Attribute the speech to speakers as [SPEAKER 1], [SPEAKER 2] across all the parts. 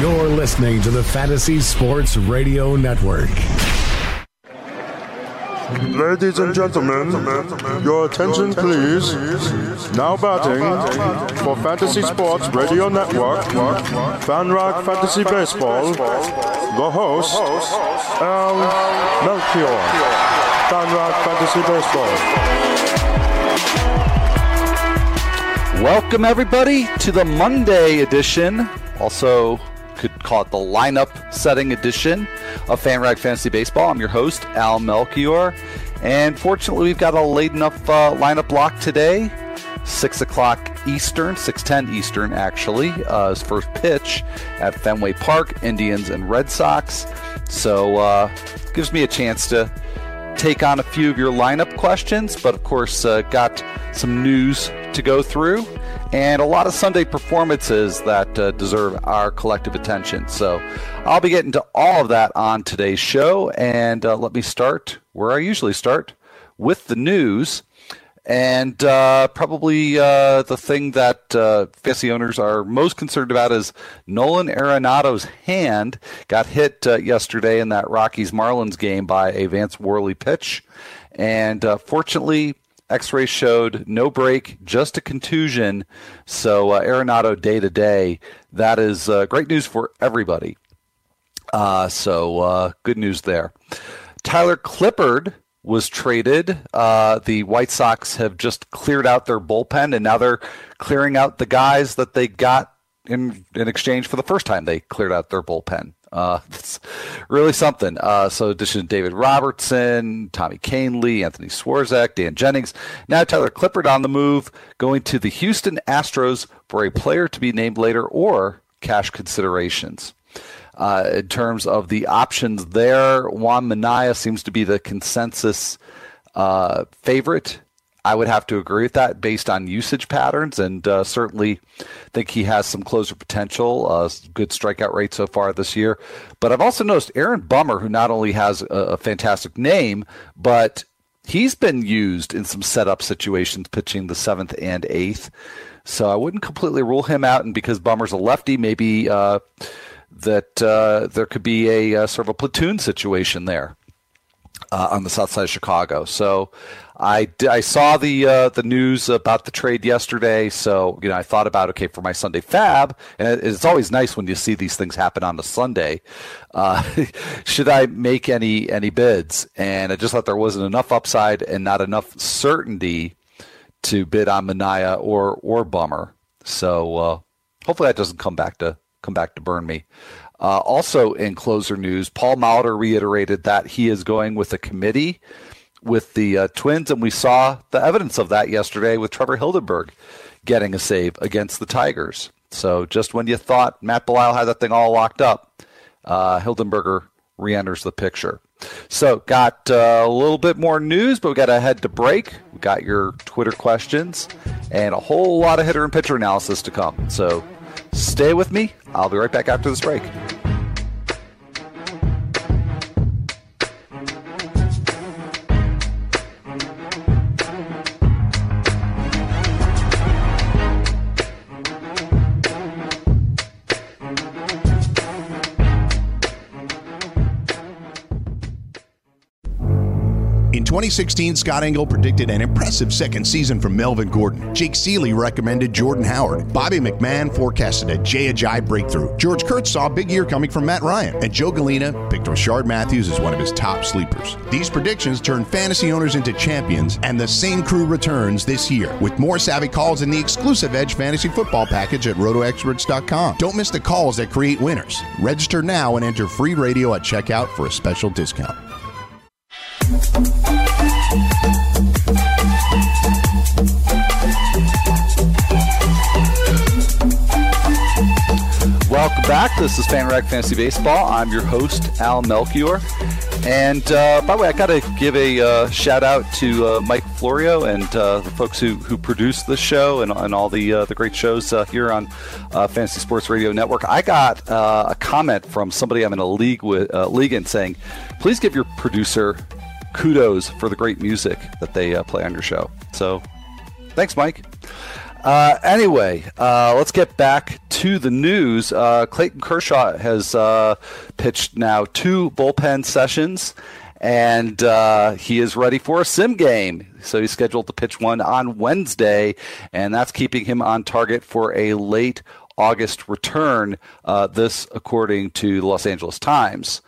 [SPEAKER 1] You're listening to the Fantasy Sports Radio Network.
[SPEAKER 2] Ladies and gentlemen, your attention please. Now batting for Fantasy Sports Radio Network, FanRag Fantasy Baseball, the host, Al Melchior, FanRag Fantasy
[SPEAKER 3] Baseball. Welcome, everybody, to the Monday edition, also could call it the lineup setting edition of FanRag Fantasy Baseball. I'm your host, Al Melchior. And fortunately, we've got a late enough uh, lineup block today. 6 o'clock Eastern, 6.10 Eastern, actually, uh, his first pitch at Fenway Park, Indians and Red Sox. So, uh, gives me a chance to take on a few of your lineup questions, but of course, uh, got some news to go through and a lot of Sunday performances that uh, deserve our collective attention. So I'll be getting to all of that on today's show. And uh, let me start where I usually start with the news. And uh, probably uh, the thing that uh, fantasy owners are most concerned about is Nolan Arenado's hand got hit uh, yesterday in that Rockies Marlins game by a Vance Worley pitch. And fortunately, X-ray showed no break, just a contusion. So uh, Arenado day to day. That is uh, great news for everybody. Uh, so uh, good news there. Tyler Clippard was traded. Uh, the White Sox have just cleared out their bullpen, and now they're clearing out the guys that they got in in exchange for the first time they cleared out their bullpen. Uh, it's really something. Uh, so, addition to David Robertson, Tommy Kahnle, Anthony Swarzak, Dan Jennings. Now, Tyler Clippard on the move, going to the Houston Astros for a player to be named later or cash considerations. Uh, in terms of the options there, Juan Minaya seems to be the consensus uh, favorite I would have to agree with that based on usage patterns, and uh, certainly think he has some closer potential. Uh, good strikeout rate so far this year. But I've also noticed Aaron Bummer, who not only has a, a fantastic name, but he's been used in some setup situations, pitching the seventh and eighth. So I wouldn't completely rule him out. And because Bummer's a lefty, maybe uh, that uh, there could be a, a, uh, sort of a platoon situation there. Uh, on the south side of Chicago. So I, I saw the uh, the news about the trade yesterday, so you know I thought about okay for my Sunday FAAB, and it's always nice when you see these things happen on a Sunday. Uh, should I make any any bids? And I just thought there wasn't enough upside and not enough certainty to bid on Minaya or or Bummer. So uh, hopefully that doesn't come back to come back to burn me. Uh, also in closer news, Paul Molitor reiterated that he is going with a committee with the uh, Twins, and we saw the evidence of that yesterday with Trevor Hildenberger getting a save against the Tigers. So just when you thought Matt Belisle had that thing all locked up, uh, Hildenberger re-enters the picture. So got uh, a little bit more news, but we got to head to break. We got your Twitter questions and a whole lot of hitter and pitcher analysis to come. So stay with me. I'll be right back after this break.
[SPEAKER 4] 2016, Scott Engel predicted an impressive second season from Melvin Gordon. Jake Ciely recommended Jordan Howard. Bobby McMahon forecasted a Ajayi breakthrough. George Kurtz saw a big year coming from Matt Ryan. And Joe Galena picked Rishard Matthews as one of his top sleepers. These predictions turned fantasy owners into champions, and the same crew returns this year with more savvy calls in the exclusive Edge Fantasy Football package at RotoExperts.com. Don't miss the calls that create winners. Register now and enter free radio at checkout for a special discount.
[SPEAKER 3] Back. This is FanRag Fantasy Baseball. I'm your host, Al Melchior. And uh, by the way, I got to give a uh, shout out to uh, Mike Florio and uh, the folks who, who produce the show and, and all the uh, the great shows uh, here on Fantasy Sports Radio Network. I got a comment from somebody I'm in a league with league in saying, please give your producer kudos for the great music that they play on your show. So, thanks, Mike. Uh, anyway, uh, let's get back to the news. Uh, Clayton Kershaw has uh, pitched now two bullpen sessions, and uh, he is ready for a sim game. So he's scheduled to pitch one on Wednesday, and that's keeping him on target for a late August return. Uh, this, according to the Los Angeles Times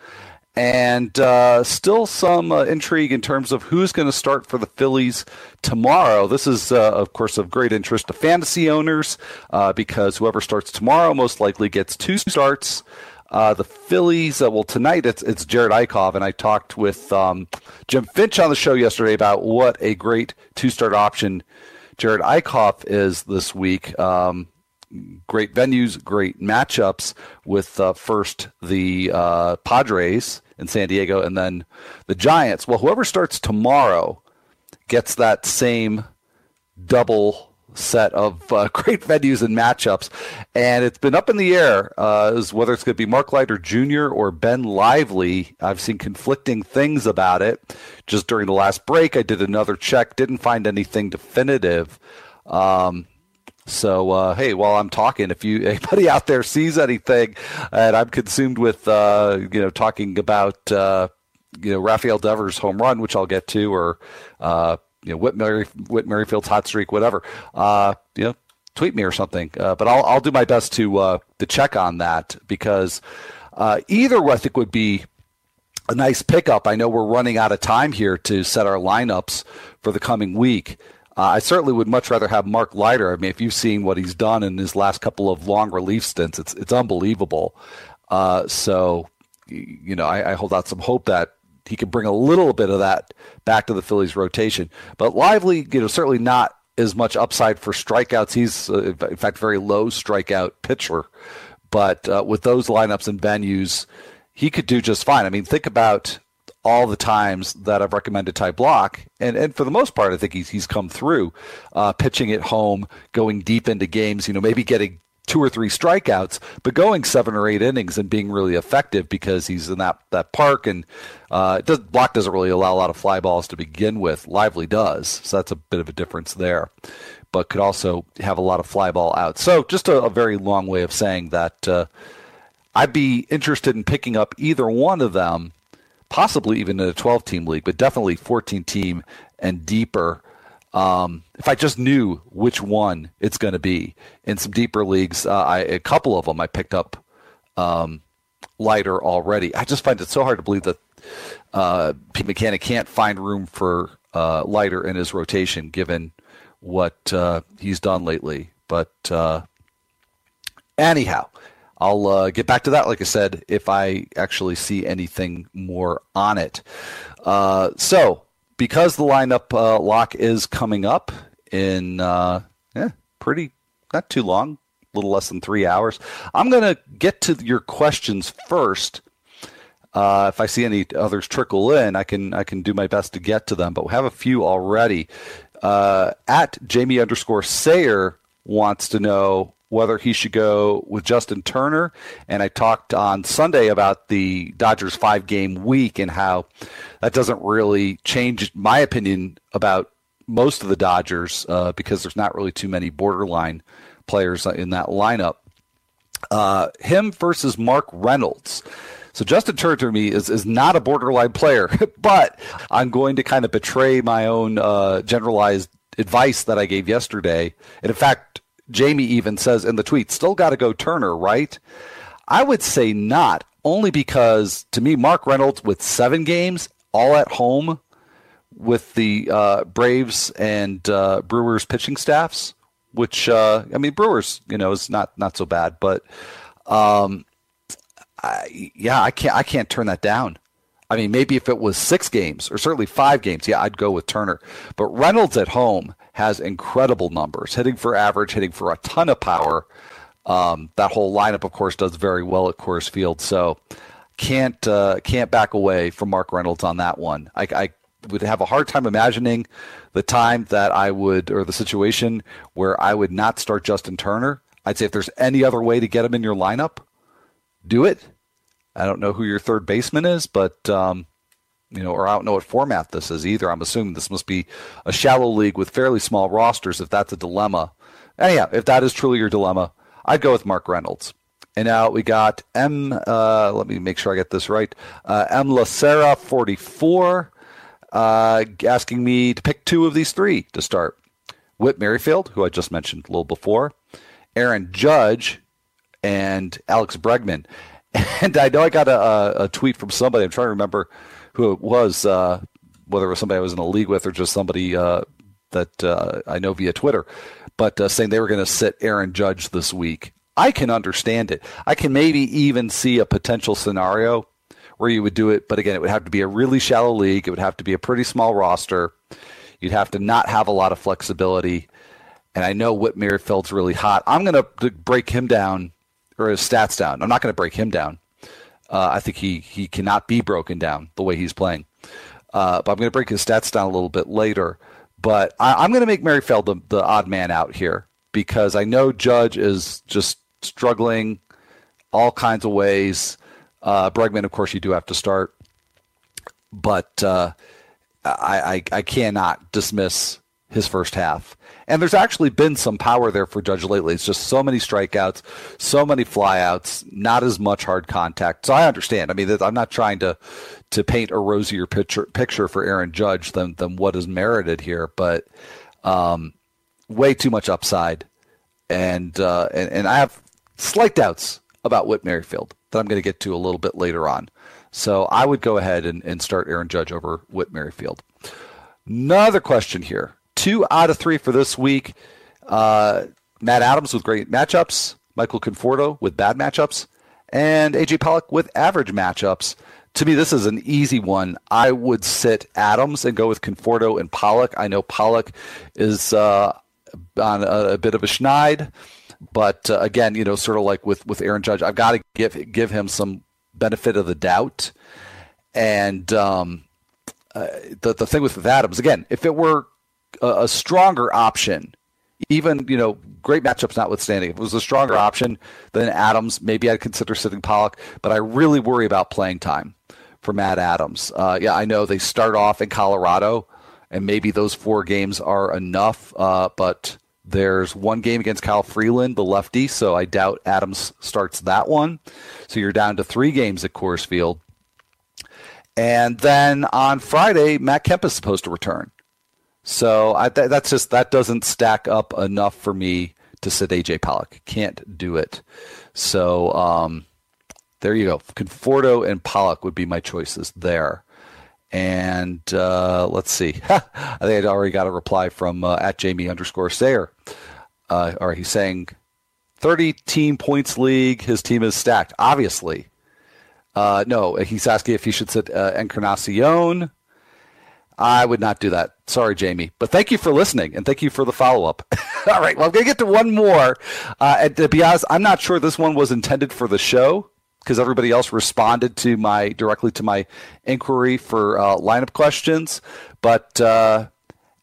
[SPEAKER 3] and uh, still some uh, intrigue in terms of who's going to start for the Phillies tomorrow. This is, uh, of course, of great interest to fantasy owners uh, because whoever starts tomorrow most likely gets two starts. Uh, the Phillies, uh, well, tonight it's, it's Jerad Eickhoff, and I talked with um, Jim Finch on the show yesterday about what a great two start option Jerad Eickhoff is this week. Um, great venues, great matchups with uh, first the uh, Padres in San Diego, and then the Giants. Well, whoever starts tomorrow gets that same double set of uh, great venues and matchups, and it's been up in the air uh, as whether it's going to be Mark Leiter Jr. or Ben Lively. I've seen conflicting things about it. Just during the last break, I did another check, didn't find anything definitive. Um, so uh, hey, while I'm talking, if you anybody out there sees anything, and I'm consumed with uh, you know talking about uh, you know Rafael Devers' home run, which I'll get to, or uh, you know Whit, Whit Merrifield's hot streak, whatever. Uh, you know, tweet me or something. Uh, but I'll I'll do my best to to check on that because either I think would be a nice pickup. I know we're running out of time here to set our lineups for the coming week. Uh, I certainly would much rather have Mark Leiter. I mean, if you've seen what he's done in his last couple of long relief stints, it's it's unbelievable. Uh, so, you know, I, I, hold out some hope that he can bring a little bit of that back to the Phillies rotation. But Lively, you know, certainly not as much upside for strikeouts. He's, uh, in fact, very low strikeout pitcher. But uh, with those lineups and venues, he could do just fine. I mean, think about all the times that I've recommended Ty Blach, and and for the most part, I think he's he's come through, uh, pitching at home, going deep into games. You know, maybe getting two or three strikeouts, but going seven or eight innings and being really effective because he's in that that park and uh, does, Blach doesn't really allow a lot of fly balls to begin with. Lively does, so that's a bit of a difference there. But could also have a lot of fly ball out. So just a, a very long way of saying that uh, I'd be interested in picking up either one of them possibly even in a 12 team league, but definitely 14 team and deeper. Um, if I just knew which one it's going to be in some deeper leagues, uh, I, a couple of them I picked up um, Leiter already. I just find it so hard to believe that uh, Pete Mackanin can't find room for uh, Leiter in his rotation, given what uh, he's done lately. But uh, anyhow, I'll uh, get back to that, like I said, if I actually see anything more on it. Uh, so, because the lineup uh, lock is coming up in uh, yeah, pretty not too long, a little less than three hours, I'm going to get to your questions first. Uh, if I see any others trickle in, I can I can do my best to get to them. But we have a few already. Uh, at Jamie underscore Sayer wants to know whether he should go with Justin Turner. And I talked on Sunday about the Dodgers five game week and how that doesn't really change my opinion about most of the Dodgers uh, because there's not really too many borderline players in that lineup. Uh, him versus Mark Reynolds. So Justin Turner to me is, is not a borderline player, but I'm going to kind of betray my own uh, generalized advice that I gave yesterday. And in fact, Jamie even says in the tweet, still got to go Turner, right? I would say not, only because to me, Mark Reynolds with seven games, all at home with the uh, Braves and uh, Brewers pitching staffs, which uh, I mean, Brewers, you know, is not not so bad, but um, I, yeah, I can't I can't turn that down. I mean, maybe if it was six games or certainly five games, yeah, I'd go with Turner. But Reynolds at home has incredible numbers, hitting for average, hitting for a ton of power. Um, that whole lineup, of course, does very well at Coors Field. So can't uh, can't back away from Mark Reynolds on that one. I, I would have a hard time imagining the time that I would, or the situation where I would not start Justin Turner. I'd say if there's any other way to get him in your lineup, do it. I don't know who your third baseman is, but um, you know, or I don't know what format this is either. I'm assuming this must be a shallow league with fairly small rosters. If that's a dilemma, anyhow, if that is truly your dilemma, I'd go with Mark Reynolds. And now we got M. Uh, let me make sure I get this right. Uh, M. Lacera, 44, uh, asking me to pick two of these three to start. Whit Merrifield, who I just mentioned a little before, Aaron Judge, and Alex Bregman. And I know I got a, a tweet from somebody. I'm trying to remember who it was, uh, whether it was somebody I was in a league with or just somebody uh, that uh, I know via Twitter, but uh, saying they were going to sit Aaron Judge this week. I can understand it. I can maybe even see a potential scenario where you would do it, but again, it would have to be a really shallow league. It would have to be a pretty small roster. You'd have to not have a lot of flexibility. And I know Whit Merrifield's really hot. I'm going to break him down or his stats down. I'm not going to break him down. Uh, I think he he cannot be broken down the way he's playing. Uh, but I'm going to break his stats down a little bit later. But I, am going to make Merrifield the, the odd man out here because I know Judge is just struggling all kinds of ways. Uh, Bregman, of course, you do have to start, but uh, I, I, I cannot dismiss his first half. And there's actually been some power there for Judge lately. It's just so many strikeouts, so many flyouts, not as much hard contact. So I understand. I mean, I'm not trying to to paint a rosier picture picture for Aaron Judge than than what is merited here, but um, way too much upside, and uh, and and I have slight doubts about Whit Merrifield that I'm going to get to a little bit later on. So I would go ahead and, and start Aaron Judge over Whit Merrifield. Another question here two out of three for this week. Uh, Matt Adams with great matchups, Michael Conforto with bad matchups, and AJ Pollock with average matchups. To me, this is an easy one. I would sit Adams and go with Conforto and Pollock. I know Pollock is uh, on a, a, bit of a schneid, but uh, again, you know, sort of like with, with Aaron Judge, I've got to give give him some benefit of the doubt. And um, uh, the the thing with, with Adams, again, if it were a, stronger option, even you know great matchups notwithstanding, if it was a stronger option than Adams, maybe I'd consider sitting Pollock. But I really worry about playing time for Matt Adams. Uh, yeah, I know they start off in Colorado, and maybe those four games are enough. Uh, but there's one game against Kyle Freeland, the lefty, so I doubt Adams starts that one. So you're down to three games at Coors Field. And then on Friday, Matt Kemp is supposed to return. So I, th- that's just that doesn't stack up enough for me to sit AJ Pollock. Can't do it. So um, there you go. Conforto and Pollock would be my choices there. And uh, let's see. I think I'd already got a reply from uh, at Jamie underscore Sayer. Uh, or he's saying 30 team points league. His team is stacked. Obviously. Uh, no, he's asking if he should sit uh, Encarnacion. I would not do that. Sorry, Jamie. But thank you for listening and thank you for the follow up. All right. Well, I'm going to get to one more. Uh, and to be honest, I'm not sure this one was intended for the show because everybody else responded to my directly to my inquiry for uh, lineup questions. But uh,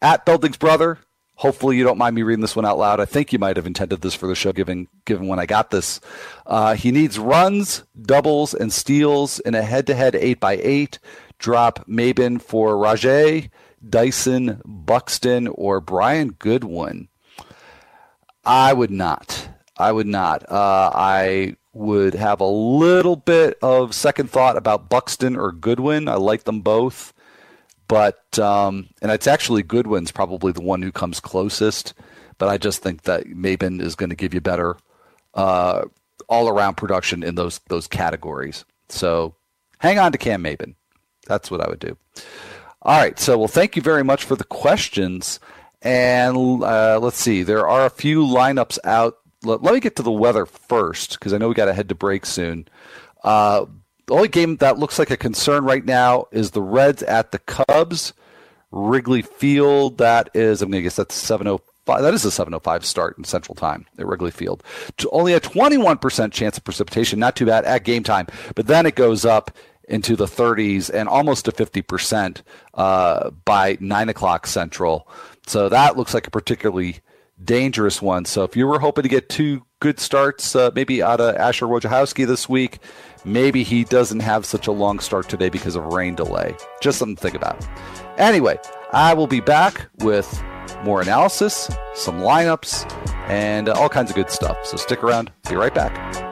[SPEAKER 3] at Belding's brother, hopefully you don't mind me reading this one out loud. I think you might have intended this for the show, given given when I got this. Uh, he needs runs, doubles, and steals in a head-to-head eight by eight drop Maybin for Rajai, Dyson, Buxton, or Brian Goodwin? I would not. I would not. Uh, I would have a little bit of second thought about Buxton or Goodwin. I like them both, but um, and it's actually Goodwin's probably the one who comes closest. But I just think that Maybin is going to give you better uh, all around production in those those categories. So hang on to Cam Maybin. That's what I would do. All right. So, well, thank you very much for the questions. And uh, let's see, there are a few lineups out. Let, let me get to the weather first because I know we got to head to break soon. Uh, the only game that looks like a concern right now is the Reds at the Cubs. Wrigley Field, that is, I'm going to guess that's 705. That is a 705 start in Central Time at Wrigley Field. To Only a 21% chance of precipitation, not too bad at game time, but then it goes up into the 30s and almost to 50% uh, by 9 o'clock Central. So that looks like a particularly dangerous one. So if you were hoping to get two good starts, uh, maybe out of Asher Wojciechowski this week, maybe he doesn't have such a long start today because of rain delay. Just something to think about. Anyway, I will be back with more analysis, some lineups, and uh, all kinds of good stuff. So stick around. Be right back.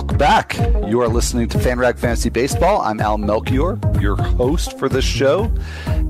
[SPEAKER 3] Welcome back. You are listening to FanRag Fantasy Baseball. I'm Al Melchior, your host for this show.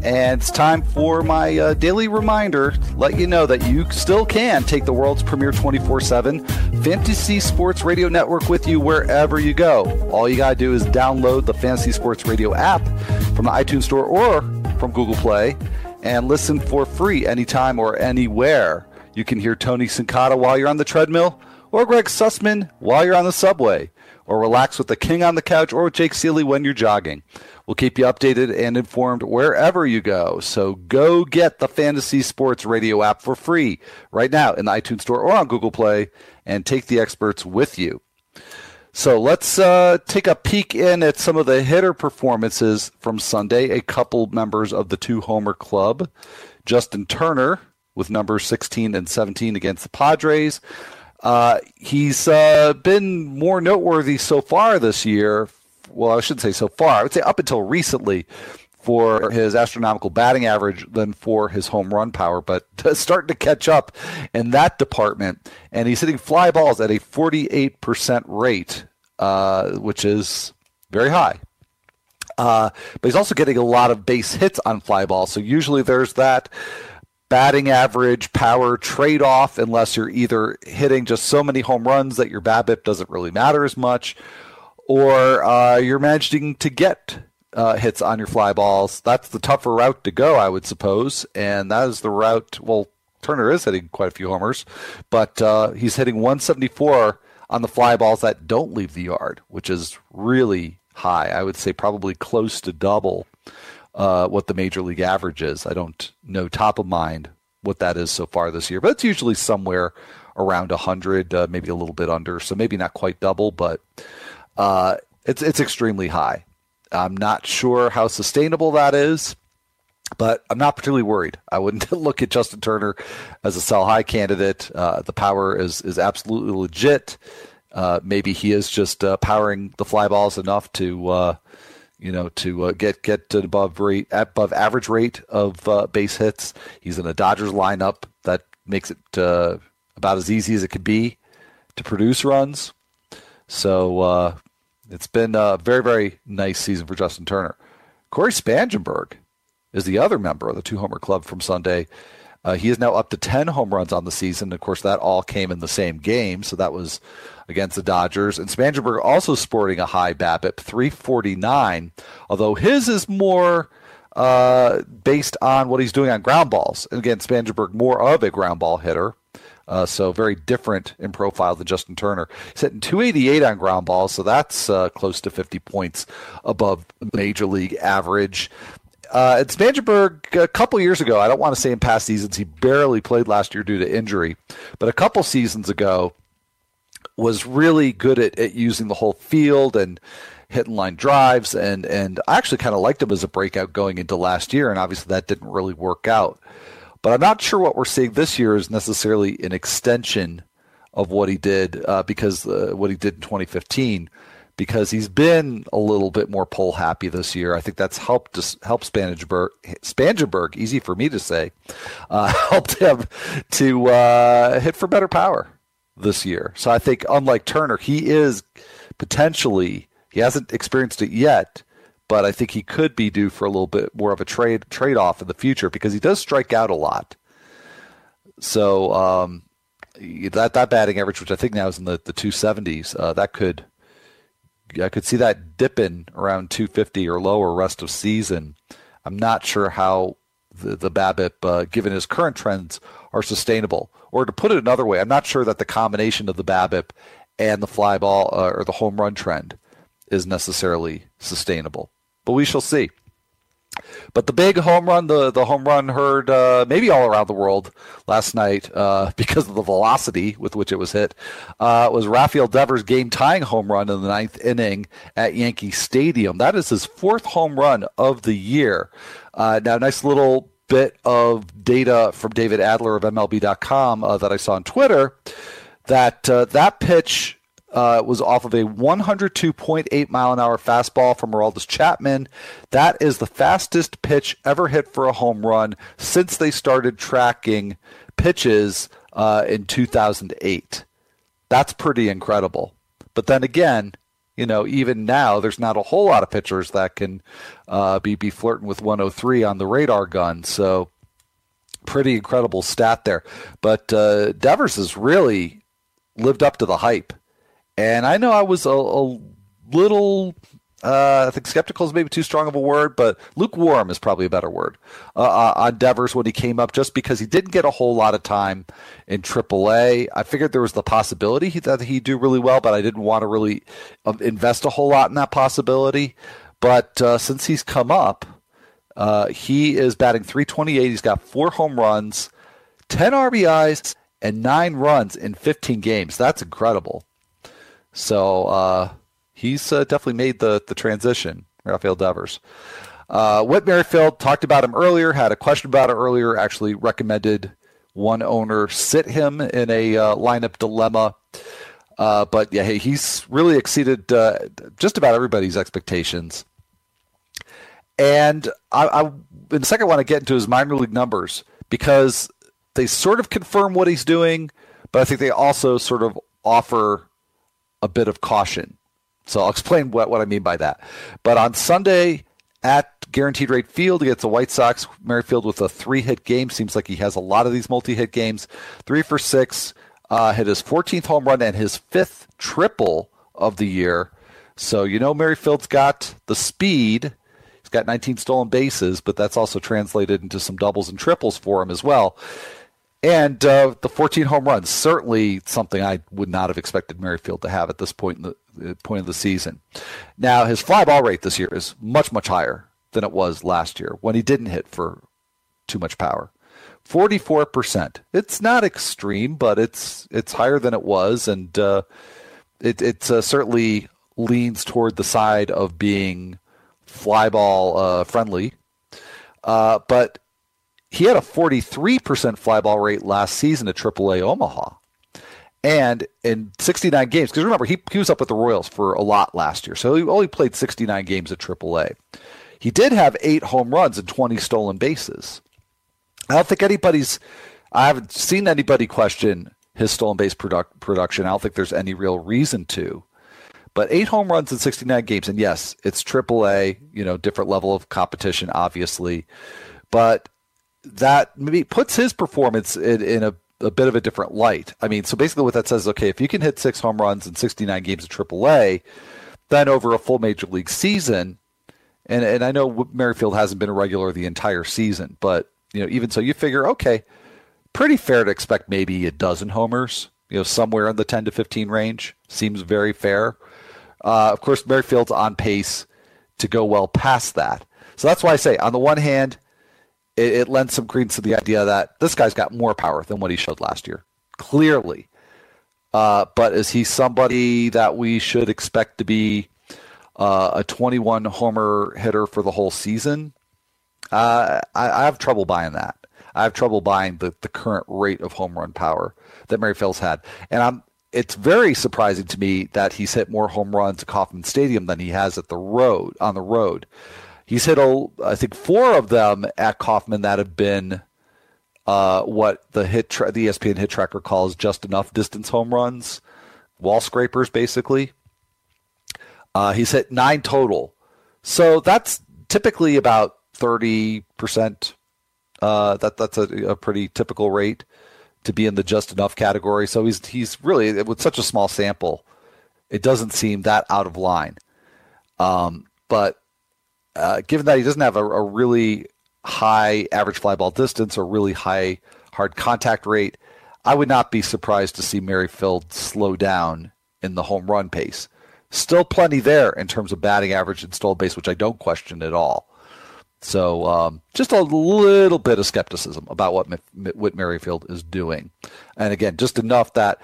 [SPEAKER 3] And it's time for my uh, daily reminder let you know that you still can take the world's premier 24 7 Fantasy Sports Radio Network with you wherever you go. All you got to do is download the Fantasy Sports Radio app from the iTunes Store or from Google Play and listen for free anytime or anywhere. You can hear Tony Sincata while you're on the treadmill or Greg Sussman while you're on the subway, or relax with the king on the couch or with Jake Ciely when you're jogging. We'll keep you updated and informed wherever you go. So go get the Fantasy Sports Radio app for free right now in the iTunes Store or on Google Play and take the experts with you. So let's uh, take a peek in at some of the hitter performances from Sunday. A couple members of the two homer club. Justin Turner with numbers 16 and 17 against the Padres. Uh, he's uh, been more noteworthy so far this year. Well, I shouldn't say so far. I would say up until recently for his astronomical batting average than for his home run power, but starting to catch up in that department. And he's hitting fly balls at a 48% rate, uh, which is very high. Uh, but he's also getting a lot of base hits on fly balls. So usually there's that batting average power trade off unless you're either hitting just so many home runs that your BABIP doesn't really matter as much, or uh, you're managing to get uh, hits on your fly balls. That's the tougher route to go, I would suppose, and that is the route. Well, Turner is hitting quite a few homers, but uh, he's hitting 174 on the fly balls that don't leave the yard, which is really high. I would say probably close to double uh, what the major league average is. I don't know top of mind what that is so far this year, but it's usually somewhere around 100, uh, maybe a little bit under. So maybe not quite double, but uh, it's it's extremely high. I'm not sure how sustainable that is, but I'm not particularly worried. I wouldn't look at Justin Turner as a sell high candidate. Uh, the power is is absolutely legit. Uh, maybe he is just uh, powering the fly balls enough to you know, to uh, get get above rate above average rate of uh, base hits. He's in a Dodgers lineup that makes it uh, about as easy as it could be to produce runs. So uh, it's been a very very nice season for Justin Turner. Cory Spangenberg is the other member of the two homer club from Sunday. Uh, he is now up to 10 home runs on the season. Of course, that all came in the same game, so that was against the Dodgers. And Spangenberg also sporting a high BABIP, 349, although his is more uh, based on what he's doing on ground balls. And again, Spangenberg more of a ground ball hitter. Uh, so very different in profile than Justin Turner. He's hitting 288 on ground balls, so that's uh, close to 50 points above major league average. Uh, and Spangenberg, a couple years ago, I don't want to say in past seasons, he barely played last year due to injury, but a couple seasons ago, was really good at, at using the whole field and hitting line drives and and I actually kind of liked him as a breakout going into last year and obviously that didn't really work out. But I'm not sure what we're seeing this year is necessarily an extension of what he did uh, because uh, what he did in 2015 because he's been a little bit more pole happy this year. I think that's helped help Spangenberg, Spangenberg, easy for me to say, uh, helped him to uh, hit for better power this year. So I think, unlike Turner, he is potentially he hasn't experienced it yet, but I think he could be due for a little bit more of a trade trade off in the future because he does strike out a lot. So um, that that batting average, which I think now is in the the 270s, uh, that could I could see that dipping around 250 or lower rest of season. I'm not sure how the, the BABIP, uh, given his current trends, are sustainable. Or to put it another way, I'm not sure that the combination of the BABIP and the fly ball uh, or the home run trend is necessarily sustainable. But we shall see. But the big home run, the, the home run heard uh, maybe all around the world last night uh, because of the velocity with which it was hit, uh, was Rafael Devers' game tying home run in the ninth inning at Yankee Stadium. That is his fourth home run of the year. Uh, now, nice little bit of data from David Adler of MLB.com uh, that I saw on Twitter that uh, that pitch uh, was off of a 102.8 mile an hour fastball from Aroldis Chapman. That is the fastest pitch ever hit for a home run since they started tracking pitches uh, in 2008. That's pretty incredible. But then again, you know, even now, there's not a whole lot of pitchers that can uh, be be flirting with 103 on the radar gun. So, pretty incredible stat there. But uh, Devers has really lived up to the hype. And I know I was a, a little, uh, I think skeptical is maybe too strong of a word, but lukewarm is probably a better word uh, uh on Devers when he came up, just because he didn't get a whole lot of time in AAA. I figured there was the possibility that he'd do really well, but I didn't want to really um, invest a whole lot in that possibility. But uh, since he's come up, uh, he is batting 328. He's got four home runs, 10 RBIs, and nine runs in 15 games. That's incredible. So uh, he's uh, definitely made the the transition, Rafael Devers. Uh, Whit Merrifield talked about him earlier, had a question about it earlier, actually recommended one owner sit him in a uh, lineup dilemma. Uh, but yeah, he's really exceeded uh, just about everybody's expectations. And I, I, in a second, want to get into his minor league numbers because they sort of confirm what he's doing, but I think they also sort of offer a bit of caution. So I'll explain what, what I mean by that. But on Sunday at Guaranteed Rate Field against the White Sox, Merrifield with a three hit game. Seems like he has a lot of these multi hit games. Three for six, uh, hit his 14th home run and his fifth triple of the year. So, you know, Merrifield's got the speed. He's got 19 stolen bases, but that's also translated into some doubles and triples for him as well. And uh, the 14 home runs, certainly something I would not have expected Merrifield to have at this point in the uh, point of the season. Now, his fly ball rate this year is much, much higher than it was last year when he didn't hit for too much power. 44%. It's not extreme, but it's it's higher than it was, and uh, it it uh, certainly leans toward the side of being fly ball uh, friendly. Uh, but he had a 43% fly ball rate last season at AAA Omaha. And in 69 games, because remember, he, he was up with the Royals for a lot last year. So he only played 69 games at AAA. He did have eight home runs and 20 stolen bases. I don't think anybody's, I haven't seen anybody question his stolen base product, production. I don't think there's any real reason to. But eight home runs in 69 games. And yes, it's AAA, you know, different level of competition, obviously. But that maybe puts his performance in, in a, a, bit of a different light. I mean, so basically what that says, is okay, if you can hit six home runs in 69 games of AAA, then over a full major league season, and and I know Merrifield hasn't been a regular the entire season, but you know even so, you figure okay, pretty fair to expect maybe a dozen homers, you know, somewhere in the 10 to 15 range seems very fair. Uh, of course, Merrifield's on pace to go well past that. So that's why I say, on the one hand, it, it lends some credence to the idea that this guy's got more power than what he showed last year, clearly. Uh, but is he somebody that we should expect to be uh, a 21 homer hitter for the whole season? Uh, I, I, have trouble buying that. I have trouble buying the, the current rate of home run power that Merrifield's had. And I'm it's very surprising to me that he's hit more home runs at Kauffman Stadium than he has at the road on the road. He's hit, a, I think, four of them at Kauffman that have been uh, what the hit tra- the ESPN hit tracker calls just enough distance home runs, wall scrapers, basically. Uh, he's hit nine total, so that's typically about thirty percent. Uh, that that's a, a, pretty typical rate to be in the just enough category. So he's he's really with such a small sample, it doesn't seem that out of line. Um, but uh, given that he doesn't have a, a, really high average fly ball distance or really high hard contact rate, I would not be surprised to see Merrifield slow down in the home run pace. Still plenty there in terms of batting average and stolen base, which I don't question at all. So um, just a little bit of skepticism about what Whit Merrifield is doing, and again, just enough that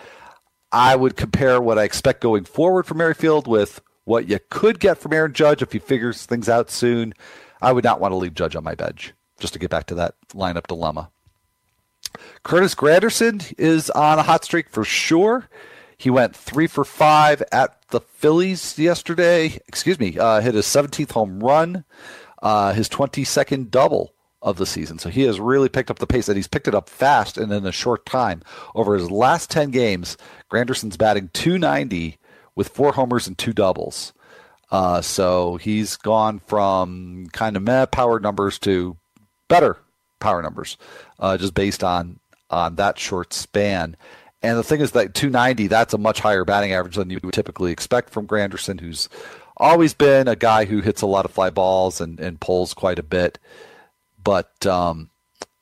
[SPEAKER 3] I would compare what I expect going forward for Merrifield with what you could get from Aaron Judge if he figures things out soon. I would not want to leave Judge on my bench. Just to get back to that lineup dilemma. Curtis Granderson is on a hot streak for sure. He went three for five at the Phillies yesterday. Excuse me, uh, hit his 17th home run uh, his 22nd double of the season. So he has really picked up the pace, and he's picked it up fast and in a short time. Over his last 10 games, Granderson's batting 290 with four homers and two doubles. Uh, so he's gone from kind of meh power numbers to better power numbers, uh, just based on on that short span. And the thing is that 290, that's a much higher batting average than you would typically expect from Granderson, who's always been a guy who hits a lot of fly balls and, and pulls quite a bit. But um,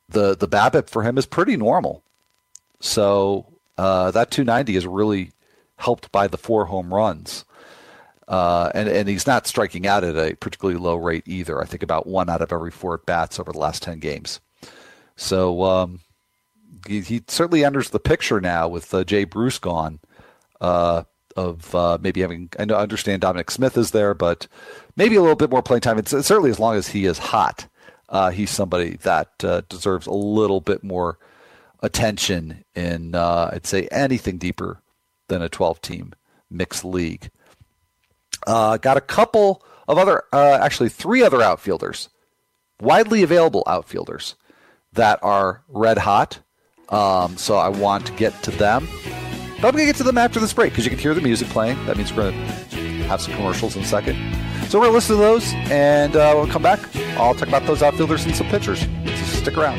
[SPEAKER 3] the the BABIP for him is pretty normal. So uh, that 290 is really helped by the four home runs. Uh, and, and he's not striking out at a particularly low rate either. I think about one out of every four at bats over the last 10 games. So um, he, he, certainly enters the picture now with uh, Jay Bruce gone. Uh, of uh, maybe having. I understand Dominic Smith is there, but maybe a little bit more playing time. It's, it's certainly as long as he is hot, uh, he's somebody that uh, deserves a little bit more attention in, I'd say, anything deeper than a 12 team mixed league. Uh, got a couple of other, uh, actually, three other outfielders, widely available outfielders that are red hot. Um, so I want to get to them. But I'm going to get to them after this break because you can hear the music playing. That means we're going to have some commercials in a second. So we're going to listen to those, and uh, when come back, I'll talk about those outfielders and some pitchers. So stick around.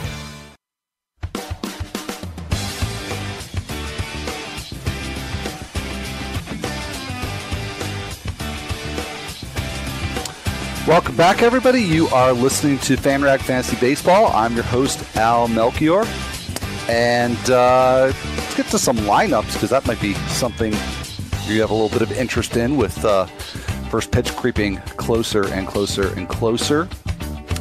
[SPEAKER 3] Welcome back, everybody. You are listening to FanRag Fantasy Baseball. I'm your host, Al Melchior. And uh, let's get to some lineups because that might be something you have a little bit of interest in with uh, first pitch creeping closer and closer and closer.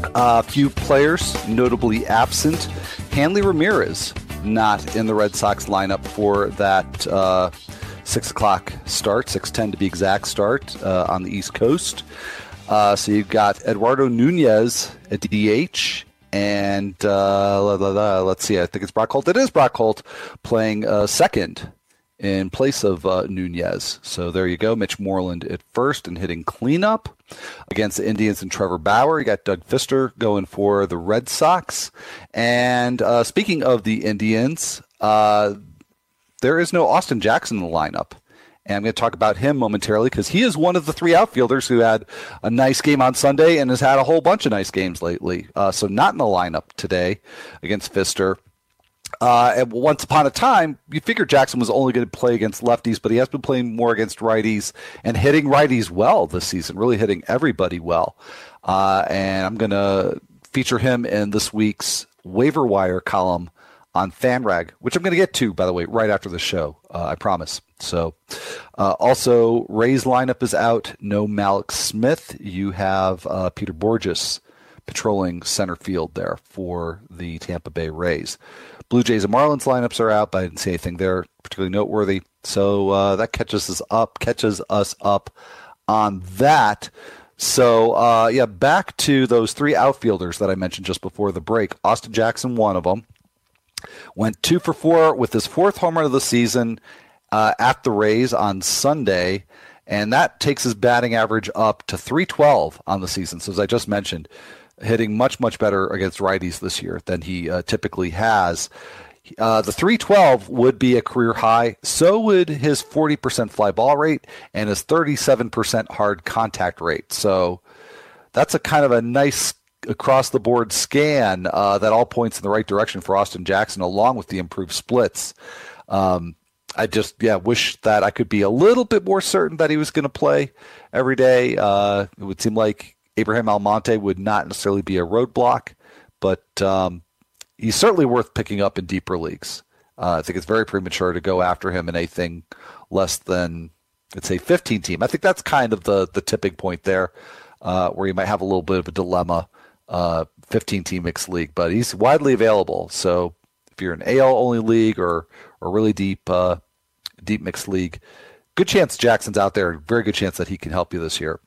[SPEAKER 3] A uh, few players notably absent. Hanley Ramirez not in the Red Sox lineup for that uh, 6 o'clock start, 6.10 to be exact start uh, on the East Coast. Uh, so you've got Eduardo Nunez at DH, and uh, la, la, la, let's see, I think it's Brock Holt. It is Brock Holt playing uh, second in place of uh, Nunez. So there you go. Mitch Moreland at first and hitting cleanup against the Indians and Trevor Bauer. You got Doug Fister going for the Red Sox. And uh, speaking of the Indians, uh, there is no Austin Jackson in the lineup. And I'm going to talk about him momentarily because he is one of the three outfielders who had a nice game on Sunday and has had a whole bunch of nice games lately. Uh, so not in the lineup today against Fister. Uh, and once upon a time, you figured Jackson was only going to play against lefties, but he has been playing more against righties and hitting righties well this season, really hitting everybody well. Uh, and I'm going to feature him in this week's waiver wire column on FanRag, which I'm going to get to, by the way, right after the show. Uh, I promise. So, uh, also, Ray's lineup is out. No Mallex Smith. You have uh, Peter Bourjos patrolling center field there for the Tampa Bay Rays. Blue Jays and Marlins lineups are out, but I didn't see anything there particularly noteworthy. So uh, that catches us up, catches us up on that. So uh, yeah, back to those three outfielders that I mentioned just before the break. Austin Jackson, one of them, went two for four with his fourth home run of the season uh, at the Rays on Sunday, and that takes his batting average up to 312 on the season. So as I just mentioned, hitting much, much better against righties this year than he uh, typically has. Uh, the 312 would be a career high. So would his 40% fly ball rate and his 37% hard contact rate. So that's a kind of a nice across the board scan uh, that all points in the right direction for Austin Jackson, along with the improved splits. Um, I just yeah wish that I could be a little bit more certain that he was going to play every day. Uh, it would seem like Abraham Almonte would not necessarily be a roadblock, but um, he's certainly worth picking up in deeper leagues. Uh, I think it's very premature to go after him in anything less than let's say 15 team. I think that's kind of the the tipping point there, uh, where you might have a little bit of a dilemma. Uh, 15 team mixed league, but he's widely available. So if you're an AL only league or or really deep uh, deep mixed league, good chance Jackson's out there. Very good chance that he can help you this year.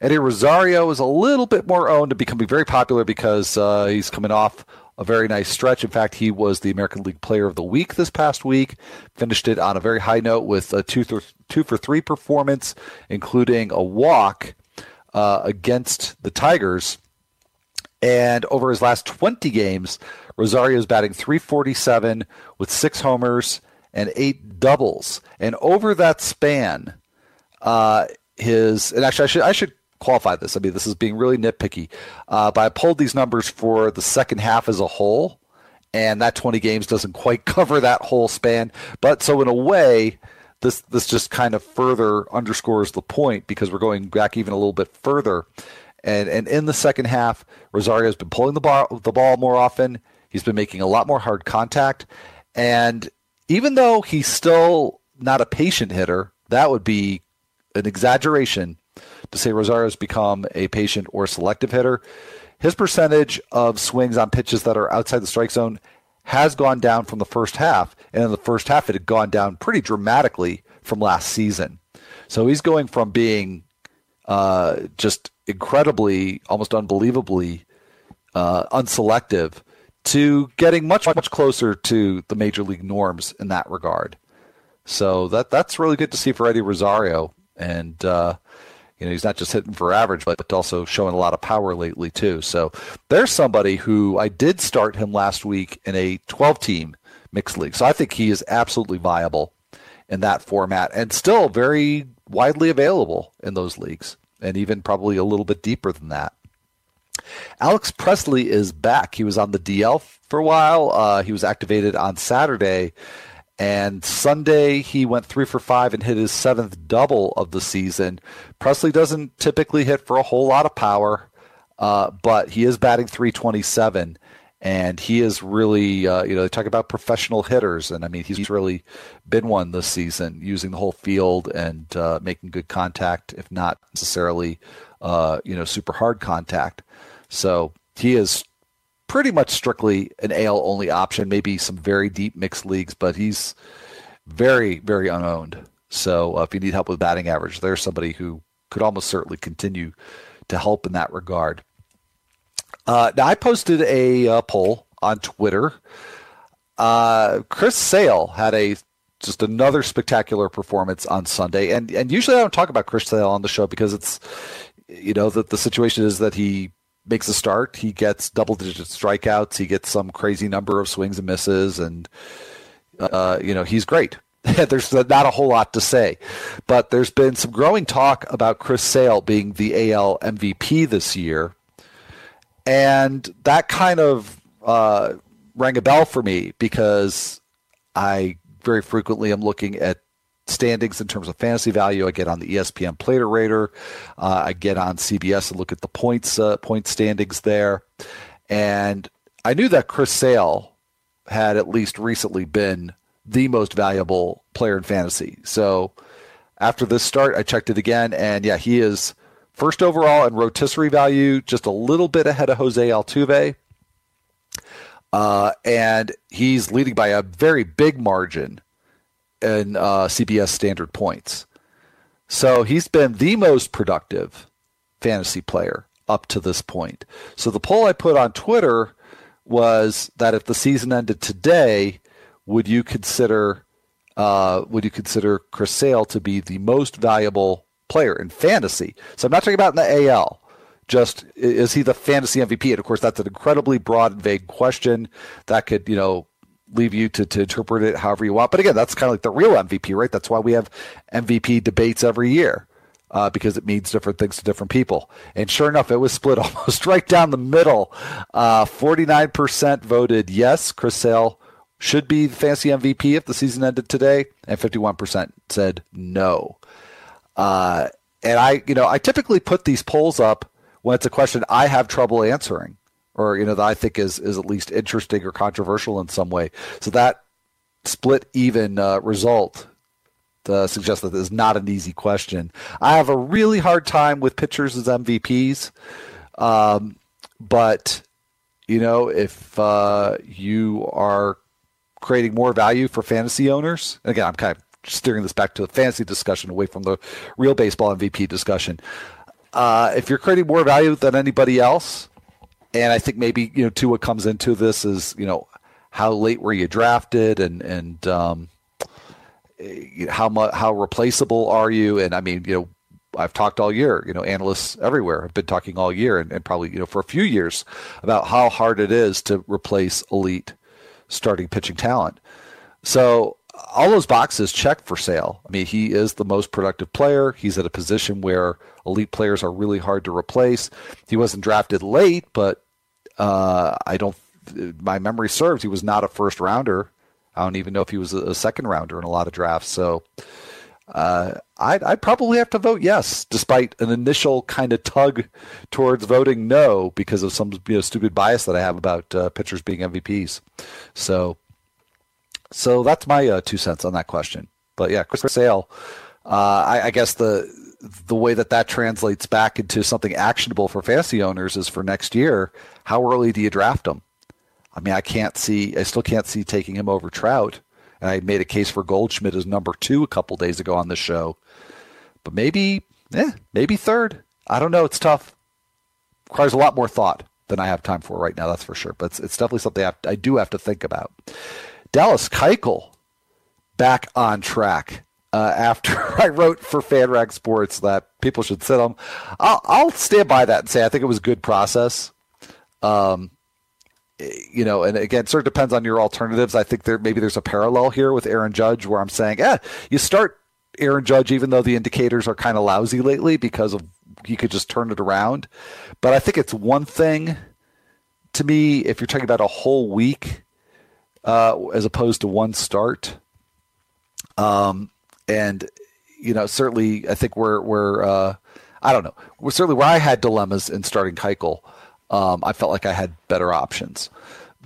[SPEAKER 3] Eddie Rosario is a little bit more owned and becoming very popular because uh, he's coming off a very nice stretch. In fact, he was the American League Player of the Week this past week. Finished it on a very high note with a two, th- two for three performance, including a walk uh, against the Tigers. And over his last 20 games, Rosario is batting 347 with six homers and eight doubles. And over that span, uh, his and actually I should I should qualify this. I mean, this is being really nitpicky, uh, but I pulled these numbers for the second half as a whole, and that 20 games doesn't quite cover that whole span. But so in a way, this this just kind of further underscores the point because we're going back even a little bit further. And and in the second half, Rosario has been pulling the ball the ball more often. He's been making a lot more hard contact, and even though he's still not a patient hitter, that would be an exaggeration to say Rosario's become a patient or selective hitter. His percentage of swings on pitches that are outside the strike zone has gone down from the first half, and in the first half it had gone down pretty dramatically from last season. So he's going from being uh, just incredibly, almost unbelievably uh, unselective to getting much much closer to the major league norms in that regard. So that that's really good to see for Eddie Rosario, and uh, you know he's not just hitting for average, but also showing a lot of power lately too. So there's somebody who I did start him last week in a 12 team mixed league. So I think he is absolutely viable in that format and still very widely available in those leagues, and even probably a little bit deeper than that. Alex Presley is back. He was on the DL for a while. Uh, he was activated on Saturday. And Sunday, he went three for five and hit his seventh double of the season. Presley doesn't typically hit for a whole lot of power, uh, but he is batting 327. And he is really, uh, you know, they talk about professional hitters. And I mean, he's really been one this season, using the whole field and uh, making good contact, if not necessarily, uh, you know, super hard contact. So he is pretty much strictly an AL only option, maybe some very deep mixed leagues, but he's very, very unowned. So uh, if you need help with batting average, there's somebody who could almost certainly continue to help in that regard. Uh, now, I posted a uh, poll on Twitter. Uh, Chris Sale had a just another spectacular performance on Sunday, and and usually I don't talk about Chris Sale on the show because it's you know that the situation is that he makes a start. He gets double digit strikeouts. He gets some crazy number of swings and misses, and uh, you know he's great. there's not a whole lot to say, but there's been some growing talk about Chris Sale being the AL MVP this year, and that kind of uh, rang a bell for me because I very frequently am looking at standings in terms of fantasy value. I get on the ESPN Player Rater. Uh, I get on CBS and look at the points uh, point standings there. And I knew that Chris Sale had at least recently been the most valuable player in fantasy. So after this start, I checked it again, and yeah, he is first overall in rotisserie value, just a little bit ahead of Jose Altuve. Uh, and he's leading by a very big margin in uh, CBS standard points. So he's been the most productive fantasy player up to this point. So the poll I put on Twitter was that if the season ended today, would you consider uh, would you consider Chris Sale to be the most valuable player in fantasy? So I'm not talking about in the AL. Just is he the fantasy MVP? And of course, that's an incredibly broad and vague question that could you know leave you to, to interpret it however you want. But again, that's kind of like the real MVP, right? That's why we have MVP debates every year. Uh, because it means different things to different people. And sure enough, it was split almost right down the middle. Uh, 49% voted yes, Chris Sale should be the fantasy MVP if the season ended today, and 51% said no. Uh, and I, you know, I typically put these polls up when it's a question I have trouble answering or you know that I think is is at least interesting or controversial in some way. So that split even uh, result uh, suggests that this is not an easy question. I have a really hard time with pitchers as MVPs, um, but you know if uh, you are creating more value for fantasy owners, again, I'm kind of steering this back to a fantasy discussion away from the real baseball MVP discussion. Uh, if you're creating more value than anybody else, and I think maybe you know too what comes into this is you know how late were you drafted and and um, how much how replaceable are you? And I mean you know I've talked all year. You know, analysts everywhere have been talking all year, and, and, probably you know for a few years about how hard it is to replace elite starting pitching talent. So all those boxes check for Sale. I mean, he is the most productive player. He's at a position where elite players are really hard to replace. He wasn't drafted late, but uh, I don't. My memory serves. He was not a first rounder. I don't even know if he was a, second rounder in a lot of drafts. So uh, I'd, I'd, probably have to vote yes, despite an initial kind of tug towards voting no because of some you know, stupid bias that I have about uh, pitchers being MVPs. So, so that's my uh, two cents on that question. But yeah, Chris Sale. Uh, I, I guess the the way that that translates back into something actionable for fantasy owners is for next year. How early do you draft him? I mean, I can't see. I still can't see taking him over Trout. And I made a case for Goldschmidt as number two a couple days ago on the show. But maybe, eh, maybe third. I don't know. It's tough. Requires a lot more thought than I have time for right now. That's for sure. But it's, it's definitely something I, have, I do have to think about. Dallas Keuchel back on track uh, after I wrote for FanRag Sports that people should sit them. I'll, I'll, stand by that and say I think it was a good process. Um, you know, and again, sort of depends on your alternatives. I think there maybe there's a parallel here with Aaron Judge where I'm saying, yeah, you start Aaron Judge even though the indicators are kind of lousy lately because of you could just turn it around. But I think it's one thing to me if you're talking about a whole week uh, as opposed to one start. Um, and you know certainly I think we're we're uh, I don't know we're certainly where I had dilemmas in starting Keuchel. Um, I felt like I had better options,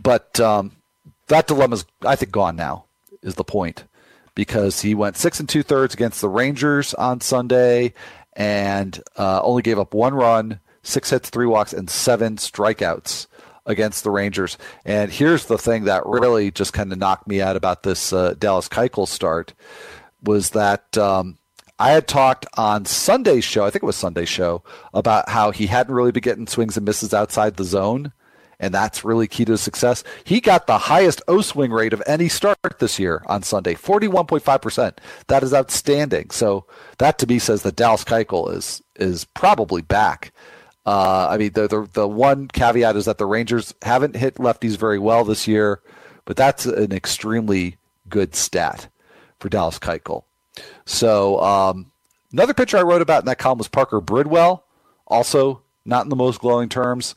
[SPEAKER 3] but um, that dilemma's I think gone now is the point because he went six and two thirds against the Rangers on Sunday and uh, only gave up one run, six hits, three walks, and seven strikeouts against the Rangers. And here's the thing that really just kind of knocked me out about this uh, Dallas Keuchel start was that um, I had talked on Sunday's show, I think it was Sunday's show, about how he hadn't really been getting swings and misses outside the zone. And that's really key to success. He got the highest O swing rate of any start this year on Sunday, 41.5%. That is outstanding. So that to me says that Dallas Keuchel is is probably back. Uh, I mean, the, the the one caveat is that the Rangers haven't hit lefties very well this year, but that's an extremely good stat for Dallas Keuchel. So um, another pitcher I wrote about in that column was Parker Bridwell, also not in the most glowing terms.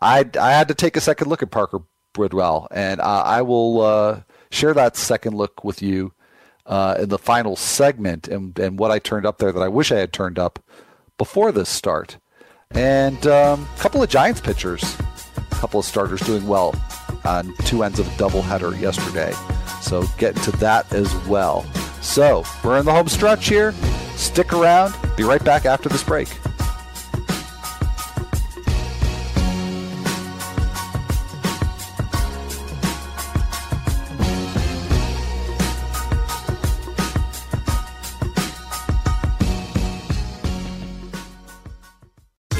[SPEAKER 3] I I had to take a second look at Parker Bridwell, and I will uh, share that second look with you uh, in the final segment and and what I turned up there that I wish I had turned up before this start. And a um, couple of Giants pitchers, a couple of starters doing well on two ends of a doubleheader yesterday. So get into that as well. So we're in the home stretch here. Stick around. Be right back after this break.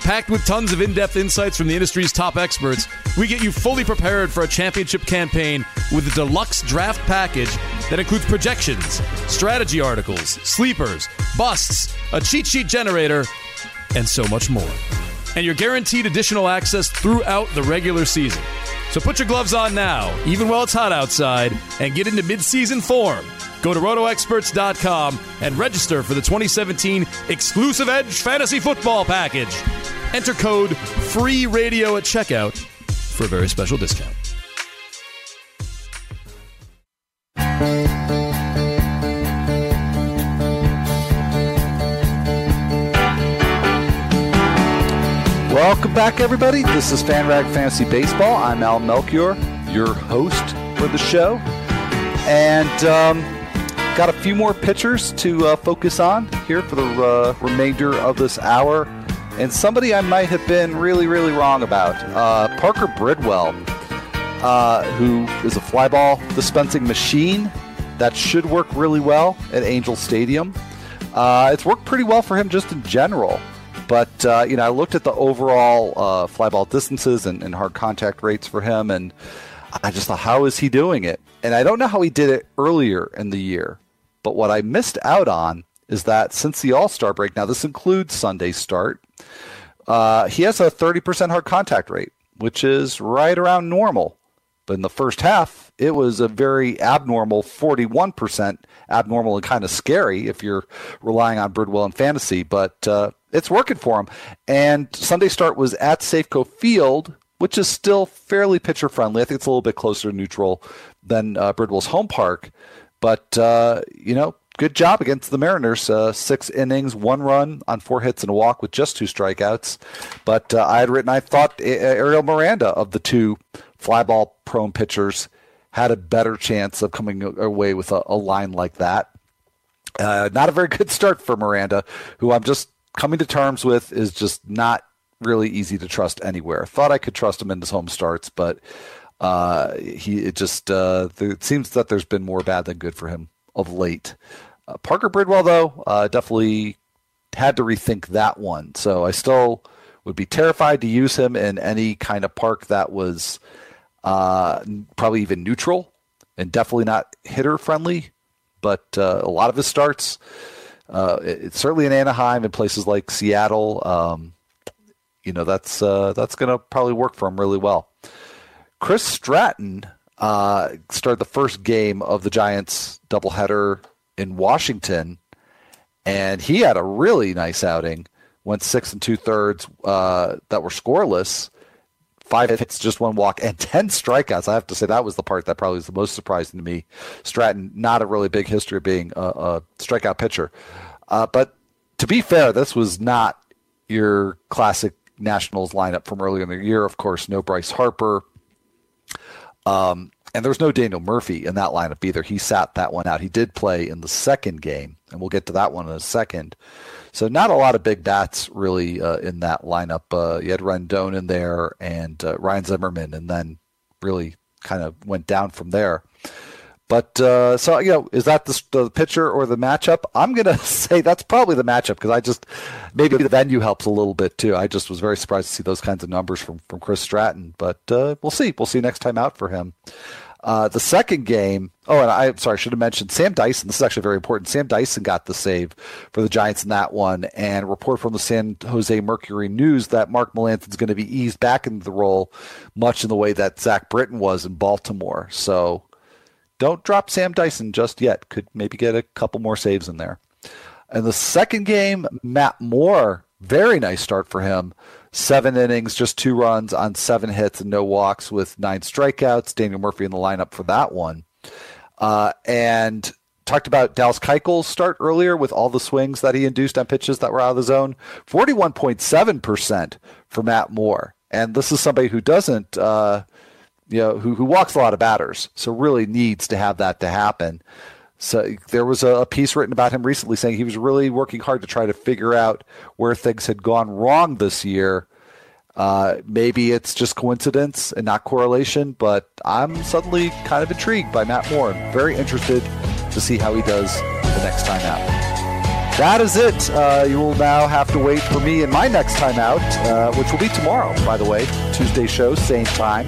[SPEAKER 5] Packed with tons of in depth insights from the industry's top experts, we get you fully prepared for a championship campaign with a deluxe draft package that includes projections, strategy articles, sleepers, busts, a cheat sheet generator, and so much more. And you're guaranteed additional access throughout the regular season. So put your gloves on now, even while it's hot outside, and get into midseason form. Go to rotoexperts.com and register for the 2017 exclusive Edge Fantasy Football Package. Enter code FREE RADIO at checkout for a very special discount.
[SPEAKER 3] Welcome back, everybody. This is FanRag Fantasy Baseball. I'm Al Melchior, your host for the show. And um, got a few more pitchers to uh, focus on here for the uh, remainder of this hour. And somebody I might have been really, really wrong about uh, Parker Bridwell, uh, who is a flyball dispensing machine that should work really well at Angel Stadium. Uh, it's worked pretty well for him just in general. But uh, you know, I looked at the overall uh, fly distances and, and, hard contact rates for him, and I just thought, how is he doing it? And I don't know how he did it earlier in the year, but what I missed out on is that since the All Star break, now this includes Sunday start, uh, he has a 30% hard contact rate, which is right around normal. But in the first half, it was a very abnormal 41%, abnormal and kind of scary if you're relying on Bridwell in fantasy. But uh, it's working for him. And Sunday start was at Safeco Field, which is still fairly pitcher friendly. I think it's a little bit closer to neutral than uh, Bridwell's home park. But, uh, you know, good job against the Mariners. Uh, six innings, one run on four hits and a walk with just two strikeouts. But uh, I had written, I thought Ariel Miranda of the two flyball prone pitchers had a better chance of coming away with a, a line like that. Uh, not a very good start for Miranda, who I'm just coming to terms with is just not really easy to trust anywhere. Thought I could trust him in his home starts, but uh, he it just uh, it seems that there's been more bad than good for him of late. Uh, Parker Bridwell, though, uh, definitely had to rethink that one. So I still would be terrified to use him in any kind of park that was uh, probably even neutral and definitely not hitter friendly. But uh, a lot of his starts uh, it's certainly in Anaheim and places like Seattle. Um, you know, that's uh, that's going to probably work for him really well. Chris Stratton uh, started the first game of the Giants doubleheader in Washington, and he had a really nice outing. Went six and two thirds uh, that were scoreless, five hits, just one walk, and 10 strikeouts. I have to say that was the part that probably was the most surprising to me. Stratton, not a really big history of being a, a strikeout pitcher. Uh, but to be fair, this was not your classic Nationals lineup from earlier in the year. Of course, no Bryce Harper. Um, and there's no Daniel Murphy in that lineup either. He sat that one out. He did play in the second game, and we'll get to that one in a second. So not a lot of big bats really uh, in that lineup. Uh, you had Rendon in there and uh, Ryan Zimmerman, and then really kind of went down from there. But uh, so you know, is that the, the pitcher or the matchup? I'm gonna say that's probably the matchup because I just maybe the venue helps a little bit too. I just was very surprised to see those kinds of numbers from from Chris Stratton, but uh, we'll see. We'll see next time out for him. Uh, the second game, oh, and I, am sorry, I should have mentioned Sam Dyson. This is actually very important. Sam Dyson got the save for the Giants in that one, and report from the San Jose Mercury News that Mark Melancon's going to be eased back into the role, much in the way that Zach Britton was in Baltimore. So don't drop Sam Dyson just yet. Could maybe get a couple more saves in there. And the second game, Matt Moore, very nice start for him seven innings, just two runs on seven hits and no walks with nine strikeouts. Daniel Murphy in the lineup for that one. Uh, and talked about Dallas Keuchel's start earlier with all the swings that he induced on pitches that were out of the zone. 41.7% for Matt Moore. And this is somebody who doesn't uh, you know, who, who walks a lot of batters, so really needs to have that to happen. So there was a, a, piece written about him recently saying he was really working hard to try to figure out where things had gone wrong this year. Uh, maybe it's just coincidence and not correlation, but I'm suddenly kind of intrigued by Matt Moore very interested to see how he does the next time out. That is it. Uh, you will now have to wait for me and my next time out, uh, which will be tomorrow, by the way. Tuesday show, same time.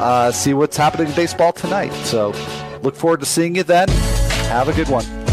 [SPEAKER 3] Uh, see what's happening in baseball tonight. So look forward to seeing you then. Have a good one.